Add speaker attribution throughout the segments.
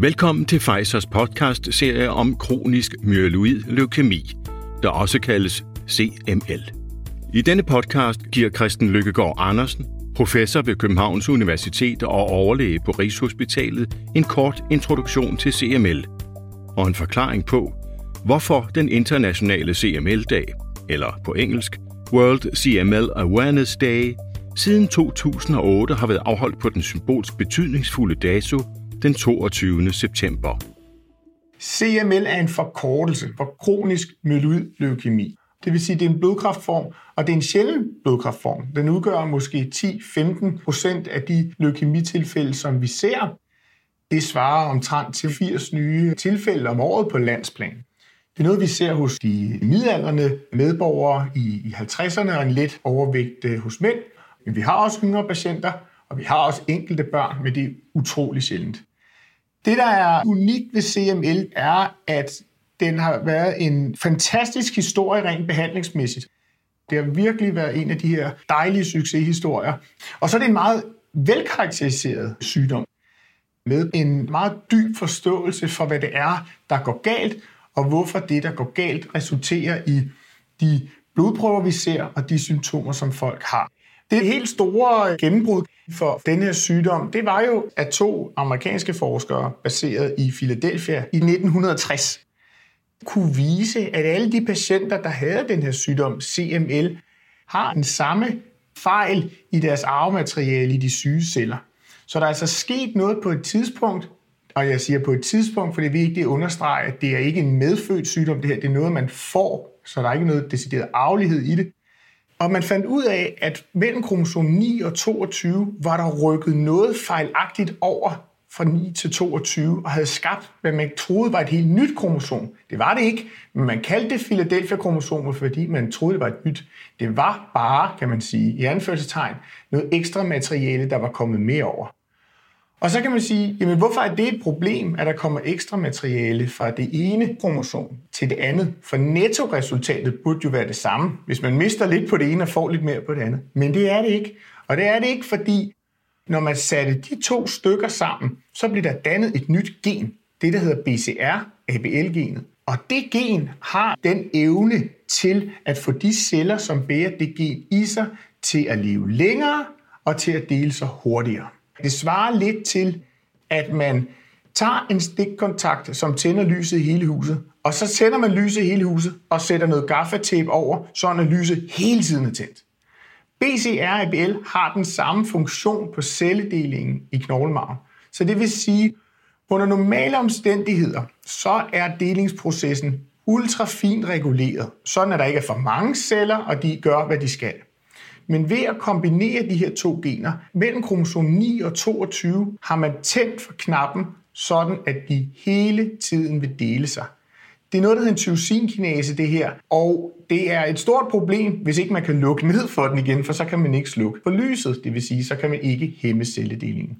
Speaker 1: Velkommen til Pfizers podcast-serie om kronisk myeloid leukemi, der også kaldes CML. I denne podcast giver Christen Lykkegaard Andersen, professor ved Københavns Universitet og overlæge på Rigshospitalet, en kort introduktion til CML og en forklaring på, hvorfor den internationale CML-dag, eller på engelsk World CML Awareness Day, siden 2008 har været afholdt på den symbolsk betydningsfulde dato den 22. september.
Speaker 2: CML er en forkortelse for kronisk myeloid leukemi. Det vil sige, at det er en blodkraftform, og det er en sjælden blodkraftform. Den udgør måske 10-15 procent af de leukemitilfælde, som vi ser. Det svarer omtrent til 80 nye tilfælde om året på landsplan. Det er noget, vi ser hos de midaldrende medborgere i 50'erne og en let overvægt øh, hos mænd. Men vi har også yngre patienter, og vi har også enkelte børn, men det er utrolig sjældent. Det, der er unikt ved CML, er, at den har været en fantastisk historie rent behandlingsmæssigt. Det har virkelig været en af de her dejlige succeshistorier. Og så er det en meget velkarakteriseret sygdom med en meget dyb forståelse for, hvad det er, der går galt, og hvorfor det, der går galt, resulterer i de blodprøver, vi ser, og de symptomer, som folk har. Det helt store gennembrud for denne her sygdom, det var jo, at to amerikanske forskere, baseret i Philadelphia i 1960, kunne vise, at alle de patienter, der havde den her sygdom, CML, har den samme fejl i deres arvemateriale i de syge celler. Så der er altså sket noget på et tidspunkt, og jeg siger på et tidspunkt, for det er vigtigt at understrege, at det er ikke en medfødt sygdom, det her det er noget, man får, så der er ikke noget decideret arvelighed i det. Og man fandt ud af, at mellem kromosom 9 og 22 var der rykket noget fejlagtigt over fra 9 til 22 og havde skabt, hvad man troede var et helt nyt kromosom. Det var det ikke, men man kaldte det Philadelphia-kromosomet, fordi man troede, det var et nyt. Det var bare, kan man sige, i anførselstegn, noget ekstra materiale, der var kommet mere over. Og så kan man sige, jamen hvorfor er det et problem, at der kommer ekstra materiale fra det ene kromosom til det andet? For nettoresultatet burde jo være det samme, hvis man mister lidt på det ene og får lidt mere på det andet. Men det er det ikke. Og det er det ikke, fordi når man satte de to stykker sammen, så bliver der dannet et nyt gen. Det, der hedder BCR, ABL-genet. Og det gen har den evne til at få de celler, som bærer det gen i sig, til at leve længere og til at dele sig hurtigere. Det svarer lidt til, at man tager en stikkontakt, som tænder lyset i hele huset, og så tænder man lyset i hele huset og sætter noget gaffatape over, så at lyset hele tiden er tændt. BCR-ABL har den samme funktion på celledelingen i knoglemarven. Så det vil sige, under normale omstændigheder, så er delingsprocessen ultra fint reguleret, sådan at der ikke er for mange celler, og de gør, hvad de skal. Men ved at kombinere de her to gener, mellem kromosom 9 og 22, har man tændt for knappen, sådan at de hele tiden vil dele sig. Det er noget, der hedder en tyrosinkinase, det her, og det er et stort problem, hvis ikke man kan lukke ned for den igen, for så kan man ikke slukke for lyset, det vil sige, så kan man ikke hæmme celledelingen.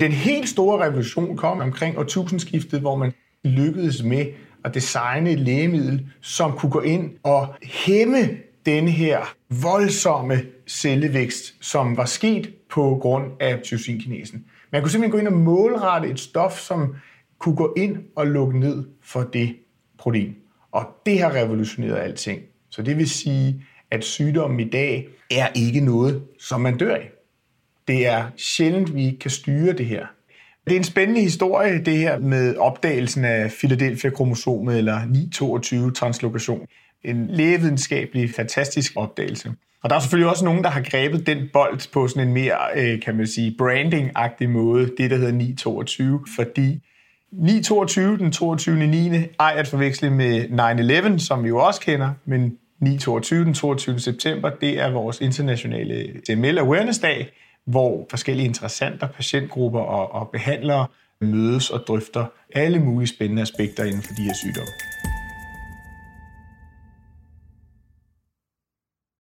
Speaker 2: Den helt store revolution kom omkring årtusindskiftet, hvor man lykkedes med at designe et lægemiddel, som kunne gå ind og hæmme den her voldsomme cellevækst, som var sket på grund af tyrosinkinesen. Man kunne simpelthen gå ind og målrette et stof, som kunne gå ind og lukke ned for det protein. Og det har revolutioneret alting. Så det vil sige, at sygdommen i dag er ikke noget, som man dør af. Det er sjældent, vi kan styre det her. Det er en spændende historie, det her med opdagelsen af Philadelphia-kromosomet eller 922-translokation en lægevidenskabelig, fantastisk opdagelse. Og der er selvfølgelig også nogen, der har grebet den bold på sådan en mere, øh, kan man sige, branding-agtig måde, det der hedder 922, fordi 922, den 22. 9. ej at forveksle med 9-11, som vi jo også kender, men 922, den 22. september, det er vores internationale DML Awareness Dag, hvor forskellige interessenter, patientgrupper og, og behandlere mødes og drøfter alle mulige spændende aspekter inden for de her sygdomme.